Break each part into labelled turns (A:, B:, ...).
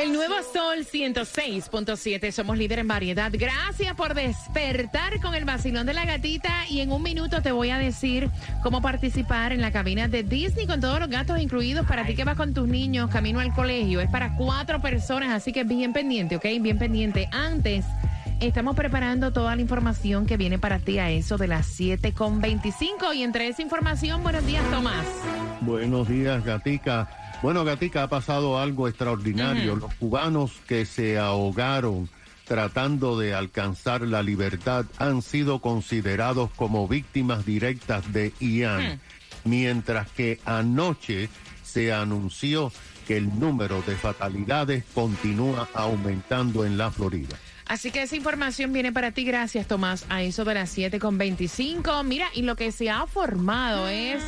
A: El nuevo Sol 106.7, somos líder en variedad. Gracias por despertar con el vacilón de la gatita y en un minuto te voy a decir cómo participar en la cabina de Disney con todos los gastos incluidos para ti que vas con tus niños camino al colegio. Es para cuatro personas, así que bien pendiente, ¿ok? Bien pendiente. Antes... Estamos preparando toda la información que viene para ti a eso de las 7.25 y entre esa información, buenos días Tomás.
B: Buenos días, Gatica. Bueno, Gatica, ha pasado algo extraordinario. Los cubanos que se ahogaron tratando de alcanzar la libertad han sido considerados como víctimas directas de Ian, mientras que anoche se anunció que el número de fatalidades continúa aumentando en la Florida.
A: Así que esa información viene para ti, gracias Tomás, a eso de las 7.25. Mira, y lo que se ha formado es...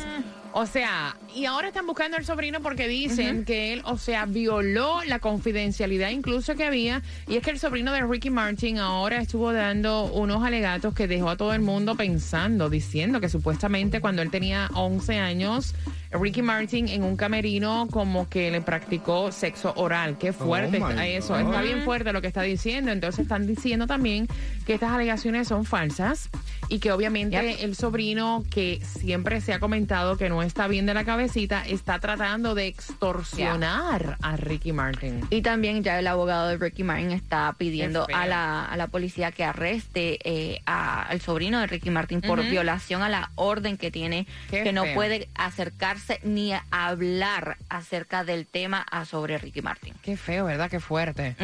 A: O sea, y ahora están buscando al sobrino porque dicen que él, o sea, violó la confidencialidad incluso que había. Y es que el sobrino de Ricky Martin ahora estuvo dando unos alegatos que dejó a todo el mundo pensando, diciendo que supuestamente cuando él tenía 11 años, Ricky Martin en un camerino como que le practicó sexo oral. Qué fuerte
C: Oh, my
A: está eso.
C: God.
A: Está bien fuerte lo que está diciendo. Entonces están diciendo también que estas alegaciones son falsas y que obviamente el sobrino que siempre se ha comentado que no está bien de la cabecita está tratando de extorsionar a Ricky Martin.
C: Y también ya el abogado de Ricky Martin está pidiendo a la, a la policía que arreste eh, a- al sobrino de Ricky Martin por
A: Ujú.
C: violación a la orden que tiene,
A: Qué
C: que no
A: feo.
C: puede acercarse ni hablar acerca del tema a sobre Ricky Martin.
A: Qué feo, ¿verdad? Qué fuerte.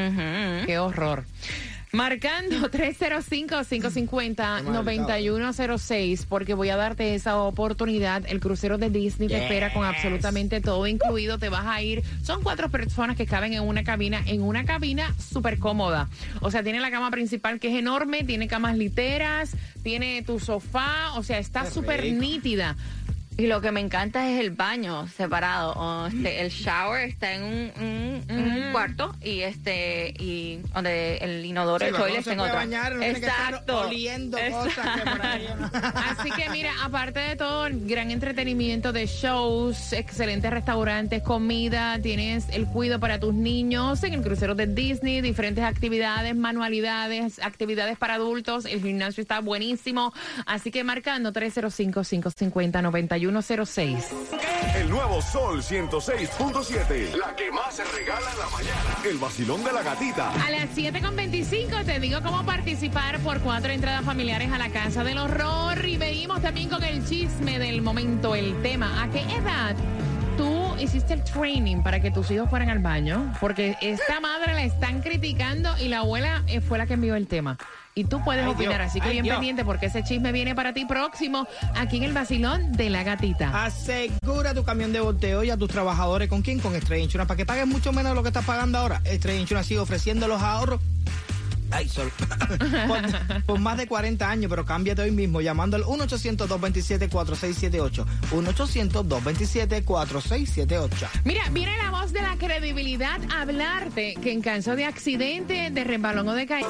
A: Qué horror. Marcando 305-550-9106, porque voy a darte esa oportunidad. El crucero de Disney te espera con absolutamente todo incluido. Te vas a ir. Son cuatro personas que caben en una cabina, en una cabina súper cómoda. O sea, tiene la cama principal que es enorme, tiene camas literas, tiene tu sofá, o sea, está súper nítida.
C: Y lo que me encanta es el baño separado. O, este, el shower está en un, un- un cuarto y este y donde el inodoro,
D: Sí,
C: el toilet está en otro.
D: bañar, no
C: Exacto.
D: oliendo cosas que por ahí, ¿no?
A: Así que mira, aparte de todo, gran entretenimiento de shows, excelentes restaurantes, comida, tienes el cuido para tus niños en el crucero de Disney, diferentes actividades, manualidades, actividades para adultos, el gimnasio está buenísimo, así que marcando 305-550-9106.
E: El nuevo Sol 106.7. La que más se regala en la mañana. El vacilón de la gatita.
A: A las 7.25 te digo cómo participar por cuatro entradas familiares a la Casa del Horror y venimos también con el chisme del momento, el tema. ¿A qué edad tú hiciste el training para que tus hijos fueran al baño? Porque esta madre la están criticando y la abuela eh, fue la que envió el tema. Y tú puedes
D: Ay,
A: opinar,
D: Dios,
A: así que
D: ay,
A: bien
D: Dios.
A: pendiente porque ese chisme viene para ti próximo aquí en el vacilón de la gatita.
D: Asegura tu camión de volteo y a tus trabajadores. ¿Con quién? Con Estrella Insurance. Para que paguen mucho menos de lo que estás pagando ahora. Estrella Insurance sigue ofreciendo los ahorros. Ay, sorry. por, por más de 40 años, pero cámbiate hoy mismo llamando al 1-800-227-4678. 1-800-227-4678.
A: Mira, viene la voz de la credibilidad hablarte que en caso de accidente, de resbalón o de caída.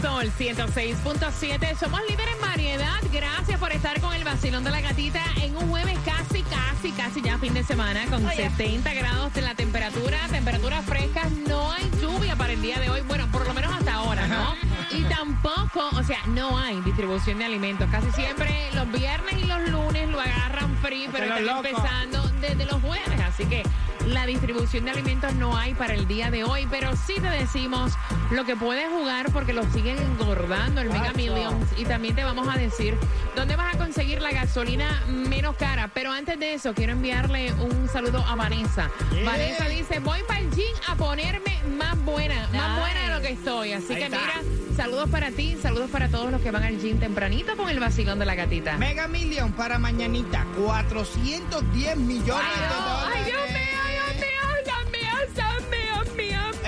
A: Sol 106.7 somos líderes en variedad. Gracias por estar con el vacilón de la gatita en un jueves casi, casi, casi ya fin de semana con 70 grados de la temperatura, temperaturas frescas. No hay lluvia para el día de hoy. Bueno, por lo menos hasta ahora, ¿no? Y tampoco, o sea, no hay distribución de alimentos. Casi siempre los viernes y los lunes lo agarran free, pero están empezando desde los jueves. Así que la distribución de alimentos no hay para el día de hoy, pero sí te decimos lo que puedes jugar porque lo siguen engordando el Mega Millions. Y también te vamos a decir dónde vas a conseguir la gasolina menos cara. Pero antes de eso, quiero enviarle un saludo a Vanessa.
D: Yeah.
A: Vanessa dice, voy para el gym a ponerme más buena, más buena de lo que estoy. Así
D: Ahí
A: que
D: está.
A: mira, saludos para ti, saludos para todos los que van al gym tempranito con el vacilón de la gatita.
D: Mega Million para mañanita, 410 millones de dólares.
A: Ay,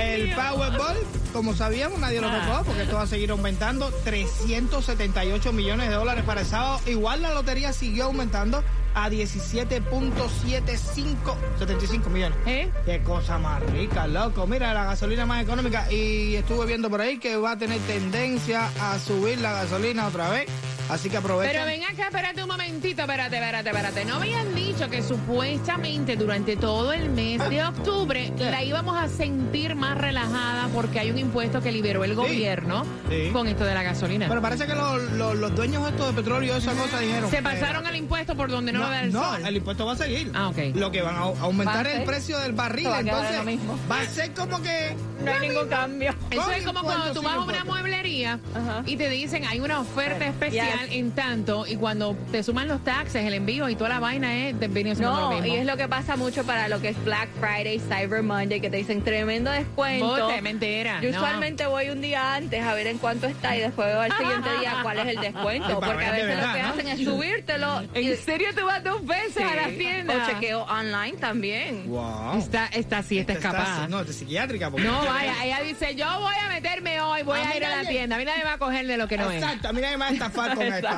D: El. Powerball, como sabíamos, nadie lo
A: Ah.
D: tocó porque esto va a seguir aumentando. 378 millones de dólares para el sábado. Igual la lotería siguió aumentando a 17.75 75 millones.
A: ¿Eh?
D: Qué cosa más rica, loco. Mira, la gasolina más económica. Y estuve viendo por ahí que va a tener tendencia a subir la gasolina otra vez. Así que aprovechen.
A: Pero ven acá, espérate un momentito, espérate, espérate, espérate. No habían dicho que supuestamente durante todo el mes de octubre la íbamos a sentir más relajada porque hay un impuesto que liberó el gobierno
D: Sí.
A: con esto de la gasolina.
D: Pero parece que los, los- los dueños estos de petróleo y esa cosa dijeron.
A: Se pasaron al impuesto por donde no, lo da el
D: no,
A: sol.
D: el impuesto va a seguir.
A: Ah, ok.
D: Lo que van a au- aumentar
C: Va a
D: el precio del barril. Entonces,
C: lo mismo.
D: va a ser como que.
C: No hay ningún cambio.
A: Eso es como cuando tú vas a una mueblería y te dicen hay una oferta especial en tanto y cuando te suman los taxes, el envío y toda la vaina es te viene
C: No,
A: mismo.
C: y es lo que pasa mucho para lo que es Black Friday, Cyber Monday, que te dicen tremendo descuento.
A: Bote, mentira.
C: Yo
A: no.
C: usualmente voy un día antes a ver en cuánto está y después veo al siguiente día cuál es el descuento. Porque a
D: de
C: veces lo que
D: ¿no?
C: hacen es subírtelo.
A: ¿En serio tú vas dos veces a la tienda?
C: O chequeo online también.
D: Wow.
A: Esta, esta sí,
D: Está
A: capaz.
D: así, No, es psiquiátrica. porque-
A: No, ella dice, yo voy a meterme hoy, voy
D: A
A: ir a la
D: nadie-
A: tienda. A mí nadie me va a coger de lo que no es.
D: Exacto, a mí nadie me va a estafar con esto.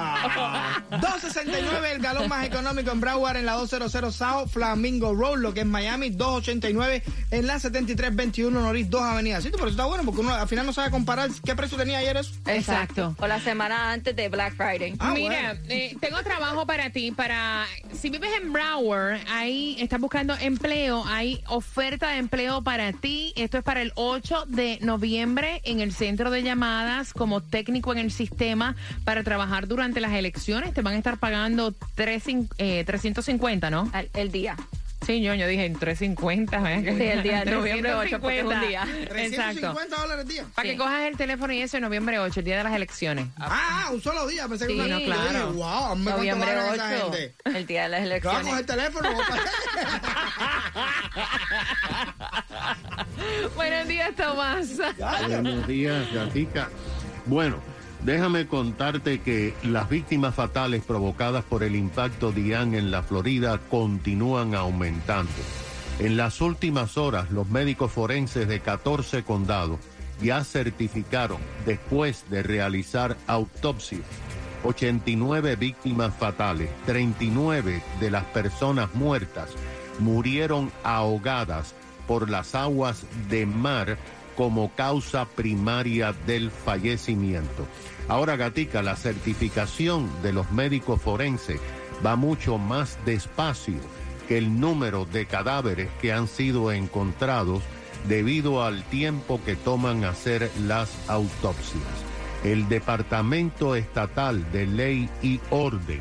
D: 269 el galón más económico en Broward en la 200 South Flamingo Road, lo que es Miami, 289 en la 7321 Norris 2 Avenida. Sí, pero eso está bueno porque uno al final no sabe comparar qué precio tenía ayer eso.
A: Exacto.
C: O la semana antes de Black Friday.
D: Ah,
A: Mira,
D: bueno.
A: eh, tengo trabajo para ti, para si vives en Broward, ahí estás buscando empleo, hay oferta de empleo para ti. Esto es para el 8 de noviembre en el centro de llamadas como técnico en el sistema para trabajar durante las elecciones. Te van a estar pagando tres cin- eh, 350, ¿no?
C: Al- el día.
A: Sí, yo, yo dije en 350. ¿eh?
C: Sí, el día de noviembre 8, porque es un
A: 350.
C: día.
A: Exacto.
D: 350 dólares al día.
A: Para que
C: Sí.
A: cojas el teléfono y eso en noviembre 8, el día de las elecciones.
D: Ah, un solo día. Pensé que
A: Sí,
D: una
A: no,
D: yo
A: claro.
D: dije, wow, me
C: Noviembre
D: ganan esa
C: 8,
D: gente.
C: el día de las elecciones.
D: el teléfono.
A: Buenos días, Tomás.
B: Buenos días, Gatica. Bueno, déjame contarte que las víctimas fatales provocadas por el impacto de Ian en la Florida continúan aumentando. En las últimas horas, los médicos forenses de 14 condados ya certificaron, después de realizar autopsias, 89 víctimas fatales, 39 de las personas muertas murieron ahogadas por las aguas de mar como causa primaria del fallecimiento. Ahora, Gatica, la certificación de los médicos forenses va mucho más despacio que el número de cadáveres que han sido encontrados debido al tiempo que toman hacer las autopsias. El Departamento Estatal de Ley y Orden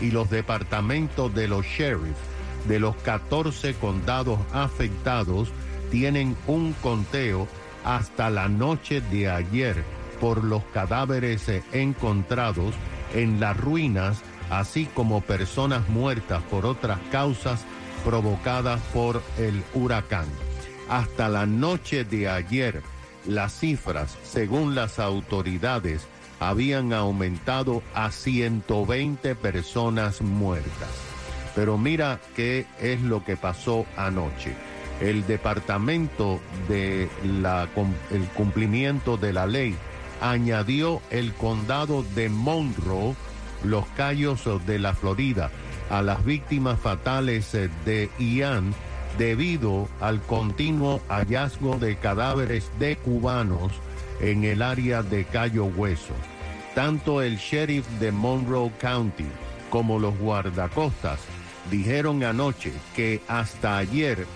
B: y los departamentos de los sheriffs de los 14 condados afectados tienen un conteo hasta la noche de ayer por los cadáveres eh, encontrados en las ruinas, así como personas muertas por otras causas provocadas por el huracán. Hasta la noche de ayer, las cifras, según las autoridades, habían aumentado a 120 personas muertas. Pero mira qué es lo que pasó anoche. El Departamento de la, el Cumplimiento de la Ley añadió el condado de Monroe, los Cayos de la Florida, a las víctimas fatales de Ian debido al continuo hallazgo de cadáveres de cubanos en el área de Cayo Hueso. Tanto el sheriff de Monroe County como los guardacostas dijeron anoche que hasta ayer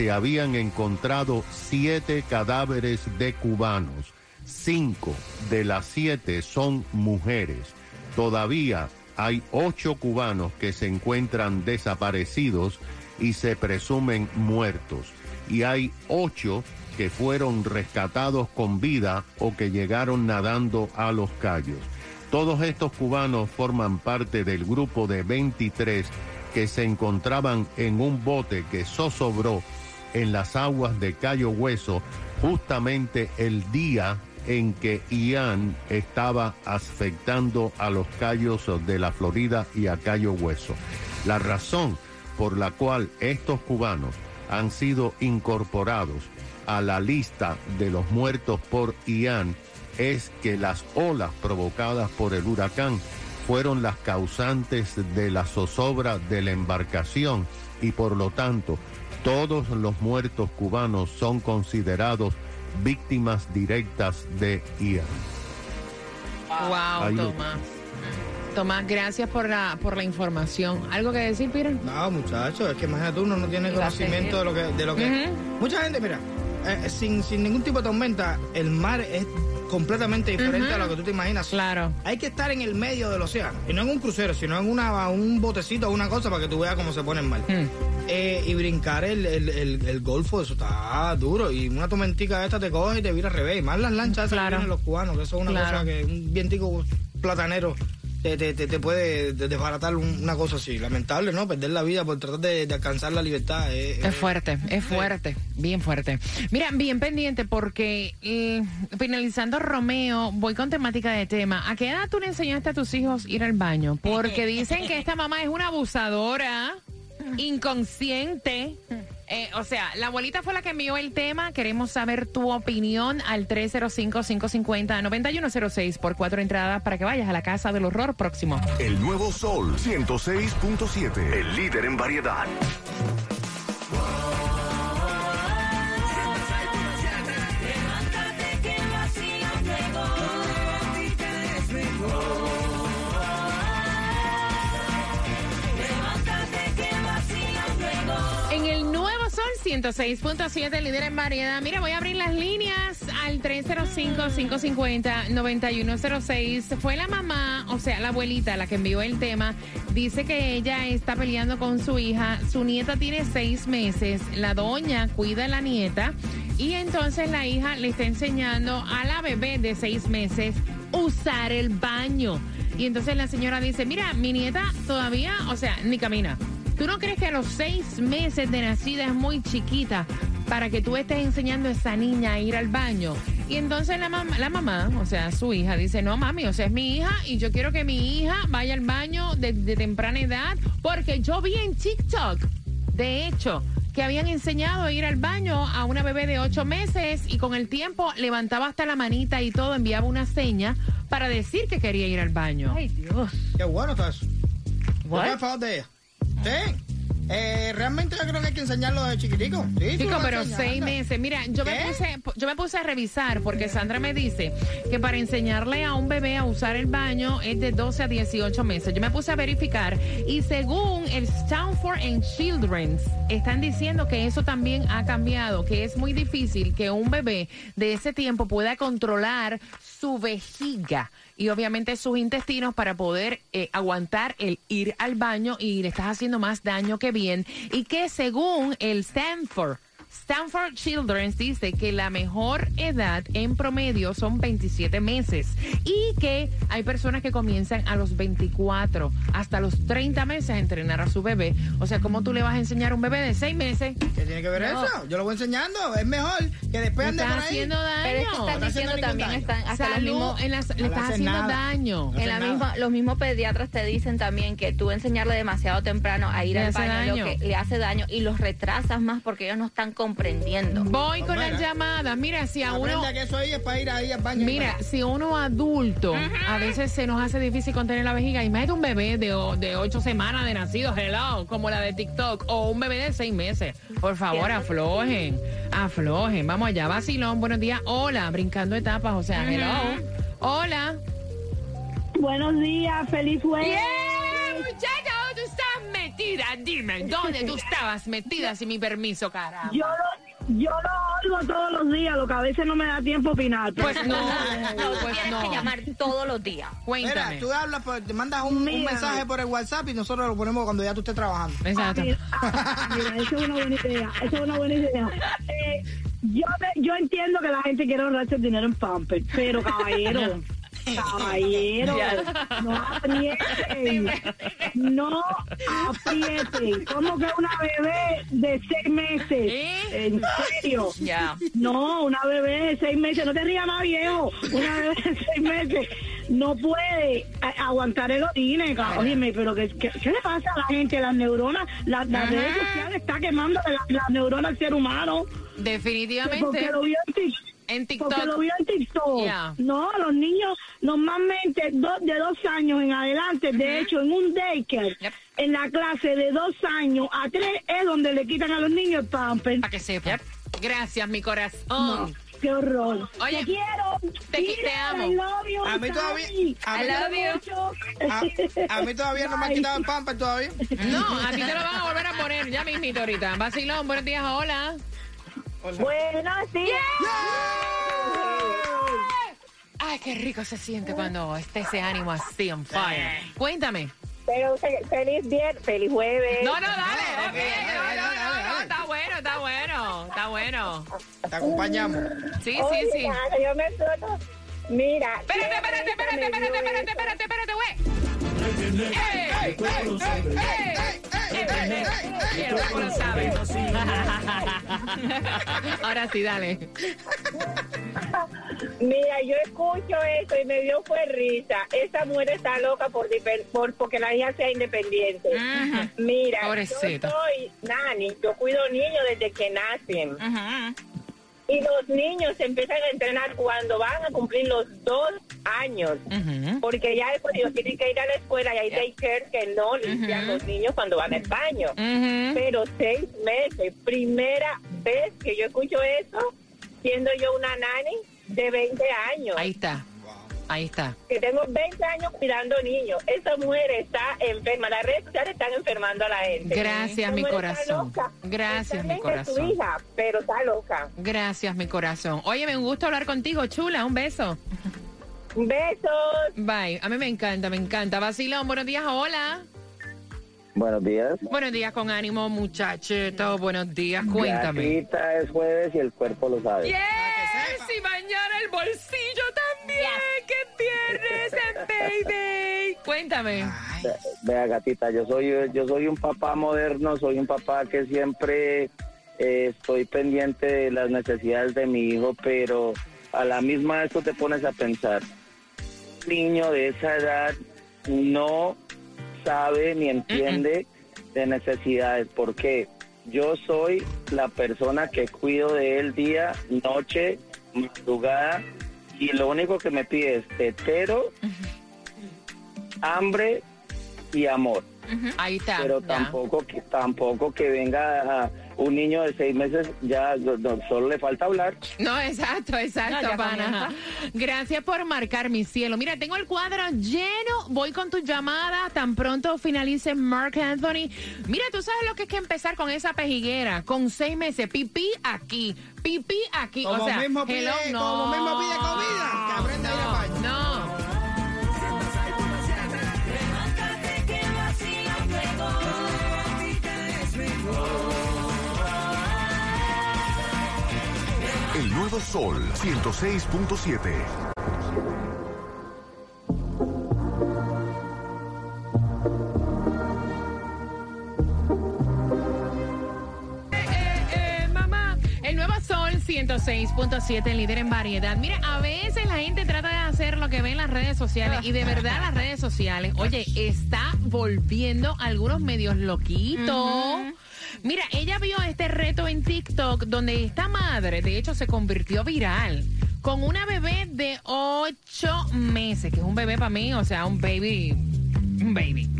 B: se habían encontrado siete cadáveres de cubanos. Cinco de las siete son mujeres. Todavía hay ocho cubanos que se encuentran desaparecidos y se presumen muertos. Y hay ocho que fueron rescatados con vida o que llegaron nadando a los callos. Todos estos cubanos forman parte del grupo de 23 que se encontraban en un bote que zozobró en las aguas de Cayo Hueso justamente el día en que Ian estaba afectando a los callos de la Florida y a Cayo Hueso. La razón por la cual estos cubanos han sido incorporados a la lista de los muertos por Ian es que las olas provocadas por el huracán fueron las causantes de la zozobra de la embarcación y por lo tanto todos los muertos cubanos son considerados víctimas directas de Ian.
A: Wow,
B: Ahí
A: Tomás. Tomás, gracias por la, por la información. ¿Algo que decir, Peter?
D: No, muchachos, es que imagínate uno no tiene conocimiento de lo que... De lo que Mucha gente, mira, eh, sin, sin ningún tipo de tormenta, el mar es completamente diferente a lo que tú te imaginas.
A: Claro.
D: Hay que estar en el medio del océano, y no en un crucero, sino en una, un botecito o una cosa para que tú veas cómo se pone el mar.
A: Hmm.
D: Eh, y brincar el, el, el- el golfo, eso está duro. Y una tormentica esta te coge y te vira al revés. Y más las lanchas esas que
A: Claro.
D: tienen los cubanos, que eso es una
A: Claro.
D: cosa que un vientico platanero te, te, te, te puede de- desbaratar un- una cosa así. Lamentable, ¿no? Perder la vida por tratar de, de alcanzar la libertad. eh, eh,
A: Es fuerte, es fuerte, bien fuerte. Mira, bien pendiente porque eh, finalizando Romeo, voy con temática de tema. ¿A qué edad tú le enseñaste a tus hijos ir al baño? Porque dicen que esta mamá es una abusadora, inconsciente. Eh, o sea, la abuelita fue la que envió el tema. Queremos saber tu opinión al 305-550-9106 por cuatro entradas para que vayas a la casa del horror próximo.
E: El nuevo Sol 106.7. El líder en variedad.
A: 106.7, líder en variedad. Mira, voy a abrir las líneas al 305-550-9106. Fue la mamá, o sea, la abuelita, la que envió el tema. Dice que ella está peleando con su hija. Su nieta tiene seis meses. La doña cuida a la nieta. Y entonces la hija le está enseñando a la bebé de seis meses usar el baño. Y entonces la señora dice, mira, mi nieta todavía, o sea, ni camina. ¿Tú no crees que a los seis meses de nacida es muy chiquita para que tú estés enseñando a esa niña a ir al baño? Y entonces la, mam- la mamá, o sea, su hija, dice, no mami, o sea, es mi hija y yo quiero que mi hija vaya al baño desde temprana edad porque yo vi en TikTok, de hecho, que habían enseñado a ir al baño a una bebé de ocho meses y con el tiempo levantaba hasta la manita y todo, enviaba una seña para decir que quería ir al baño.
C: Ay, Dios.
D: Qué bueno está eso. Yo
A: What?
D: estoy a favor de ella. Sí. Eh, realmente yo creo que hay que enseñarlo desde chiquitico. Sí,
A: Chico, pero seis meses. Mira, yo me, puse, yo me puse a revisar porque Sandra me dice que para enseñarle a un bebé a usar el baño es de 12 a 18 meses. Yo me puse a verificar y según el Stanford and Children's están diciendo que eso también ha cambiado, que es muy difícil que un bebé de ese tiempo pueda controlar su vejiga y obviamente sus intestinos para poder eh, aguantar el ir al baño y le estás haciendo más daño que bien. Y que según el Stanford Stanford Children's dice que la mejor edad en promedio son 27 meses y que hay personas que comienzan a los 24 hasta los 30 meses a entrenar a su bebé. O sea, ¿cómo tú le vas a enseñar a un bebé de 6 meses?
D: ¿Qué tiene que ver
A: No.
D: eso? Yo lo voy enseñando. Es mejor que después ande por
A: estás
D: ahí.
A: haciendo daño.
C: Pero es que
D: no
C: están
D: está
C: diciendo también, están hasta los
A: Salud,
C: mismos...
A: en
D: No le
A: estás haciendo
D: nada.
A: daño.
D: No
C: En la misma, los mismos pediatras te dicen también que tú enseñarle demasiado temprano a ir
A: Le
C: al baño
A: daño.
C: lo que le hace daño y los retrasas más porque ellos no están comprendiendo.
A: Voy con las llamadas. Mira, si a uno...
D: Aprende que eso ahí es para ir ahí al baño.
A: Mira, si uno adulto a veces se nos hace difícil contener la vejiga, imagínate un bebé de, o- de ocho semanas de nacido, hello, como la de TikTok, o un bebé de seis meses. Por favor, aflojen, aflojen. Vamos allá, vacilón, buenos días. Hola, brincando etapas, o sea, hello. Hola.
F: Buenos días, feliz jueves.
A: Yeah, Dime, ¿dónde tú estabas metida sin mi permiso, carajo?
F: Yo lo, yo lo oigo todos los días, lo que a veces no me da tiempo a opinar. pero-
A: Pues no,
C: No, tú
A: pues
C: tienes
A: no.
C: que llamar todos los días.
D: Mira,
A: Cuéntame.
D: tú hablas, pues, te mandas un, un
F: Mira.
D: mensaje por el WhatsApp y nosotros lo ponemos cuando ya tú estés trabajando.
A: Exacto.
F: Mira, ah, mira, eso es una buena idea. Eso es una buena idea. Eh, yo, me- yo entiendo que la gente quiere ahorrarse el dinero en Pampers, pero caballero, caballero, no aprieten. No aprieten. ¿Cómo que una bebé de seis meses?
A: ¿Eh?
F: ¿En serio?
C: Ya.
F: No, una bebé de seis meses, no te rías más viejo, una bebé de seis meses no puede aguantar el orine, óyeme, pero ¿qué, qué, qué le pasa a la gente? Las neuronas, la- las redes sociales está quemando las la neuronas al ser humano. Porque
A: Definitivamente.
F: lo vio en
A: En
F: Porque lo
A: TikTok.
F: vio en TikTok. No, los niños normalmente do- de dos años en adelante, de hecho, en un daycare,
C: Yep.
F: en la clase de dos años a tres es donde le quitan a los niños el pamper.
A: Para que sepa. Gracias, mi
F: No,
A: corazón.
F: qué horror.
A: Oye,
F: te quiero.
A: te qui- te
F: Mira,
A: amo.
F: I love you,
D: A mí todavía-
F: Tati.
D: a mí-
F: Te
C: I love
F: quiero mucho.
D: A, a mí todavía no me han quitado el pamper todavía.
A: No, a ti te lo van a volver a poner ya mismito ahorita. Vacilón, buenos días, hola.
F: Buenos días.
A: Ay, qué rico se siente cuando esté ese ánimo así on fire. Cuéntame.
F: Pero fe- feliz viernes, feliz jueves.
A: No, no, dale.
D: No,
A: ok,
D: dale,
A: no,
D: dale,
A: no,
D: dale,
A: no,
D: dale,
A: no,
D: dale.
A: Está bueno, está bueno, está bueno.
D: Te acompañamos.
A: Sí, sí,
F: Oye,
A: sí.
F: Yo me suelto. Mira.
A: Espérate, espérate, espérate, espérate, espérate, espérate, espérate, Ahora sí, dale.
F: Mira, yo escucho eso y me dio fue risa. Esa mujer está loca por, porque la hija sea independiente. Mira,
A: Pobrecita.
F: yo soy nani, yo cuido niños desde que nacen.
C: Ujú.
F: Y los niños se empiezan a entrenar cuando van a cumplir los dos años. Porque ya después ellos tienen que ir a la escuela y hay daycare que no limpian los niños cuando van al baño. Pero seis meses, primera vez que yo escucho eso, siendo yo una nani de 20 años,
A: Ahí está. Ahí está.
F: que tengo 20 años cuidando niños. Esa mujer está enferma, las redes sociales están enfermando a la gente.
A: Gracias,
F: Esa
A: mi corazón.
F: loca.
A: Gracias, mi
F: que es
A: corazón.
F: hija, pero está loca.
A: Gracias, mi corazón. Oye, me gusta hablar contigo, chula. Un beso.
F: Besos.
A: Bye. A mí me encanta, me encanta. Vacilón, buenos días, hola.
G: Buenos días.
A: Buenos días con ánimo, muchachito. Buenos días, cuéntame.
G: Gatita es jueves y el cuerpo lo sabe.
A: Yes, y mañana el bolsillo también. ¡Qué viernes en Payday! Cuéntame.
D: Ay,
G: Vea, gatita, yo soy yo soy un papá moderno, soy un papá que siempre eh, estoy pendiente de las necesidades de mi hijo, pero a la misma vez tú te pones a pensar, un niño de esa edad no sabe ni entiende de necesidades, porque yo soy la persona que cuido de él día, noche, madrugada, y lo único que me pide es tetero, hambre y amor.
A: Ahí está.
G: Pero
A: ya.
G: tampoco que tampoco que venga a un niño de seis meses ya no, no, solo le falta hablar.
A: No, exacto, exacto,
C: No,
A: pana. Gracias por marcar mi cielo. Mira, tengo el cuadro lleno. Voy con tu llamada. Tan pronto finalice Mark Anthony. Mira, tú sabes lo que es que empezar con esa pejiguera. Con seis meses. Pipí aquí. Pipí aquí.
D: Como
A: o sea,
D: mismo pide-
A: hello, no.
D: como mismo pide comida, que aprenda a ir baño.
A: No.
E: Nuevo Sol 106.7.
A: Eh, eh, mamá, el nuevo Sol 106.7, líder en variedad. Mira, a veces la gente trata de hacer lo que ve en las redes sociales y de verdad las redes sociales, oye, está volviendo algunos medios loquitos. Mira, ella vio este reto en TikTok donde esta madre, de hecho, se convirtió viral con una bebé de 8 meses, que es un bebé para mí, o sea, un baby, un baby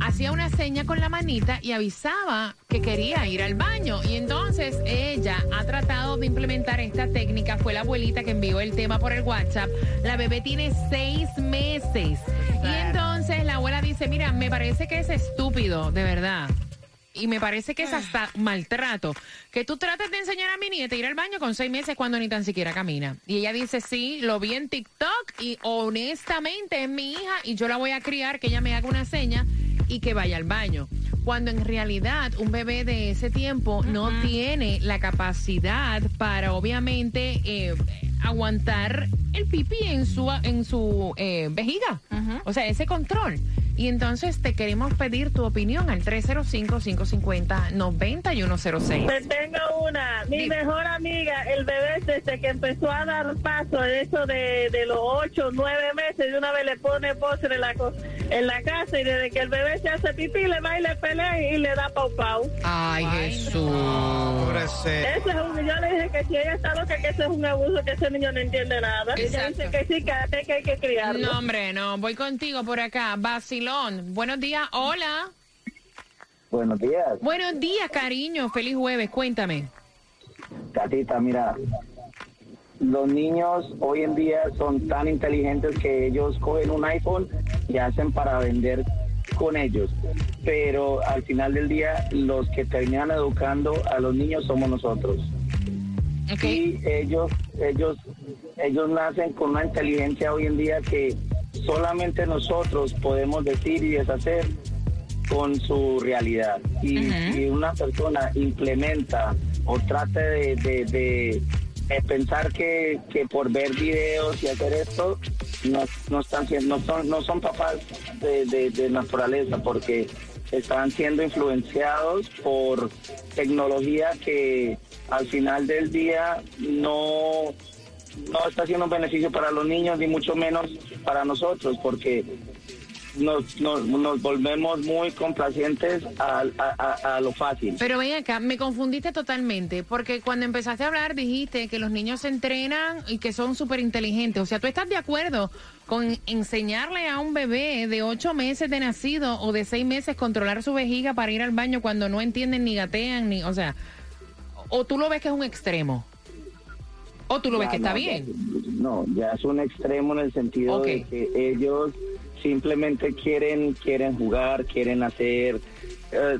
A: hacía una seña con la manita y avisaba que quería ir al baño. Y entonces ella ha tratado de implementar esta técnica. Fue la abuelita que envió el tema por el WhatsApp. La bebé tiene seis meses. Y entonces la abuela dice, mira, me parece que es estúpido, de verdad. Y me parece que es hasta maltrato, que tú trates de enseñar a mi nieta a ir al baño con seis meses cuando ni tan siquiera camina. Y ella dice, sí, lo vi en TikTok y honestamente es mi hija y yo la voy a criar, que ella me haga una seña y que vaya al baño. Cuando en realidad un bebé de ese tiempo no tiene la capacidad para obviamente eh, aguantar el pipí en su, en su eh, vejiga. O sea, ese control. Y entonces te queremos pedir tu opinión al 305-550-9106.
F: Te tengo una. Mi mejor amiga, el bebé, desde que empezó a dar paso en eso de, de los ocho, nueve meses, de una vez le pone postre en la, en la casa y desde que el bebé se hace pipí, le va y le pelea y le da pau pau.
A: Ay, Jesús.
D: Pobrecito.
F: Eso es un, yo le dije que si ella está loca, que eso es un abuso, que ese niño no entiende nada. Ella
A: Exacto.
F: dice que sí, que, que hay que criarlo.
A: No, hombre, no. Voy contigo por acá. Buenos días. Hola.
G: Buenos días,
A: Buenos días, cariño. Feliz jueves. Cuéntame.
G: Catita, mira, los niños hoy en día son tan inteligentes que ellos cogen un iPhone y hacen para vender con ellos. Pero al final del día, los que terminan educando a los niños somos nosotros.
A: Ok.
G: y ellos ellos ellos nacen con una inteligencia hoy en día que solamente nosotros podemos decir y deshacer con su realidad. Y si una persona implementa o trate de, de- de- de pensar que, que por ver videos y hacer esto no, no están siendo no son no son papás de- de naturaleza porque están siendo influenciados por tecnología que al final del día no no está siendo un beneficio para los niños ni mucho menos para nosotros porque nos, nos, volvemos muy complacientes a lo fácil.
A: Pero ven acá, me confundiste totalmente, porque cuando empezaste a hablar dijiste que los niños se entrenan y que son súper inteligentes. O sea, ¿tú estás de acuerdo con enseñarle a un bebé de ocho meses de nacido o de seis meses controlar su vejiga para ir al baño cuando no entienden ni gatean ni, o sea, o tú lo ves que es un extremo? ¿O tú lo ves que está bien?
G: ya- no, ya es un extremo en el sentido de que ellos simplemente quieren quieren jugar, quieren hacer eh,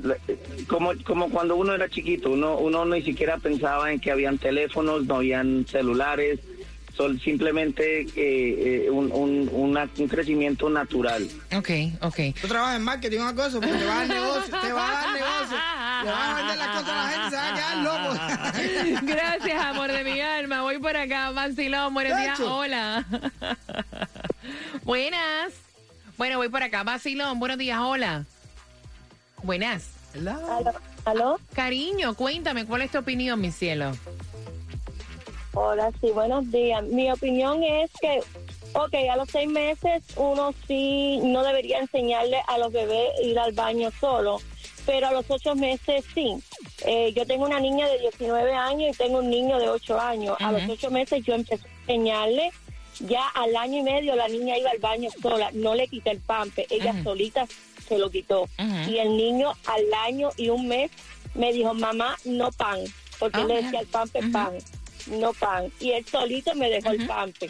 G: como como cuando uno era chiquito, uno uno ni siquiera pensaba en que habían teléfonos, no habían celulares, simplemente eh, eh, un, un, una- un crecimiento natural.
A: Ok, ok.
D: Tú trabajas en marketing o algo de eso, porque te vas al negocio, te vas a dar negocio. Le vas a vender las cosas a la gente, se va a quedar loco.
A: Gracias, amor de mi alma. Voy por acá, Vacilón. Buenos días. Hola. Buenas. Bueno, voy por acá. Vacilón, buenos días. Hola. Buenas.
F: ¿Aló? ¿Aló?
A: Cariño, cuéntame, ¿cuál es tu opinión, mi cielo?
F: Hola, sí, buenos días. Mi opinión es que, ok, a los seis meses uno sí no debería enseñarle a los bebés ir al baño solo, pero a los ocho meses sí. Eh, yo tengo una niña de 19 años y tengo un niño de 8 años. A los ocho meses yo empecé a enseñarle, ya al año y medio la niña iba al baño sola, no le quité el pampe, ella solita se lo quitó. Y el niño al año y un mes me dijo, mamá, no pan, porque
A: Oh,
F: le decía al pampe pan, no pan. Y él solito me dejó el pampe.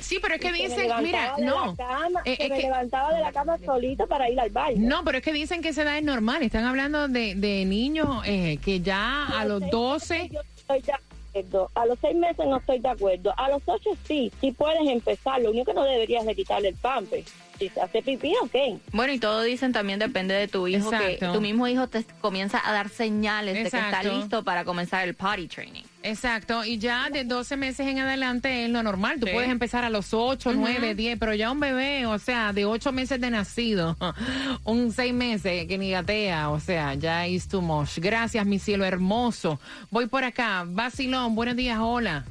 A: Sí, pero es que dicen, mira, no.
F: Cama,
A: Eh,
F: se
A: es
F: me
A: que-
F: levantaba de la cama solito para ir al baño.
A: No, pero es que dicen que esa edad es normal. Están hablando de, de niños eh, que ya a los
F: seis
A: 12...
F: meses yo estoy de acuerdo. A los seis meses no estoy de acuerdo. A los ocho sí, sí puedes empezar. Lo único que no deberías de quitarle el pampe. Si se hace pipí, ok.
C: Bueno, y todo dicen también depende de tu hijo, que tu mismo hijo te comienza a dar señales de que está listo para comenzar el potty training.
A: Exacto, y ya de 12 meses en adelante es lo normal. Tú
C: Sí.
A: puedes empezar a los 8, 9, 10, pero ya un bebé, o sea, de 8 meses de nacido, un 6 meses que ni gatea, o sea, ya es too much. Gracias, mi cielo hermoso. Voy por acá. Basilón, buenos días, hola.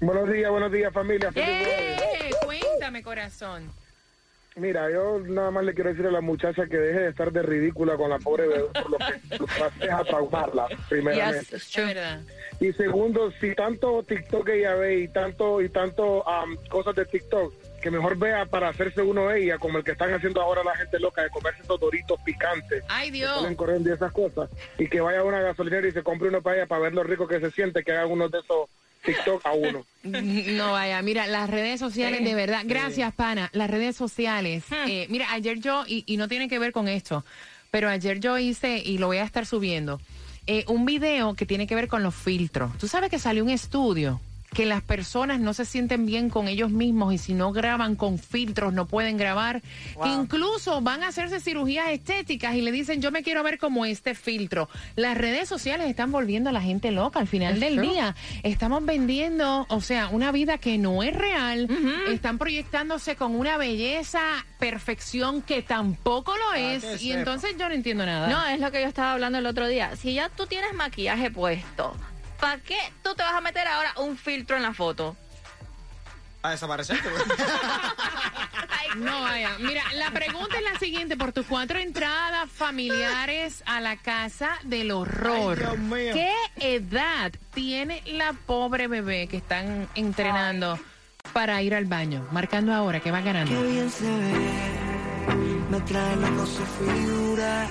H: Buenos días, buenos días familia. Feliz jueves.
A: ¡Eh! Cuéntame, corazón.
H: Mira, yo nada más le quiero decir a la muchacha que deje de estar de ridícula con la pobre bebé por lo que lo que hace es a traumarla, primeramente.
C: Yes, it's
A: Es
C: true.
A: verdad.
H: Y segundo, si tanto TikTok ella ve y tanto y tanto am, cosas de TikTok, que mejor vea para hacerse uno de ella, como el que están haciendo ahora la gente loca de comerse esos doritos picantes.
A: Ay,
H: que
A: Dios.
H: salen corriendo y esas cosas. Y que vaya a una gasolinera y se compre uno para ella para ver lo rico que se siente, que haga uno de esos TikTok a uno.
A: No vaya, mira, las redes sociales, de verdad, gracias, pana, las redes sociales.
C: Hmm.
A: eh, mira, ayer yo, y, y no tiene que ver con esto, pero ayer yo hice, y lo voy a estar subiendo, eh, un video que tiene que ver con los filtros. Tú sabes que salió un estudio que las personas no se sienten bien con ellos mismos y si no graban con filtros no pueden grabar, que incluso van a hacerse cirugías estéticas y le dicen yo me quiero ver como este filtro. Las redes sociales están volviendo a la gente loca al final del día. Estamos vendiendo, o sea, una vida que no es real, están proyectándose con una belleza, perfección que tampoco lo es y entonces yo no entiendo nada.
C: No, es lo que yo estaba hablando el otro día. Si ya tú tienes maquillaje puesto, ¿para qué tú te vas a meter ahora un filtro en la foto?
D: A desaparecerte.
A: No vaya. Mira, la pregunta es la siguiente: por tus cuatro entradas familiares a la casa del horror,
D: Ay, Dios mío.
A: ¿qué edad tiene la pobre bebé que están entrenando para ir al baño? Marcando ahora que va ganando.
I: bien se ve, me trae loco su figura.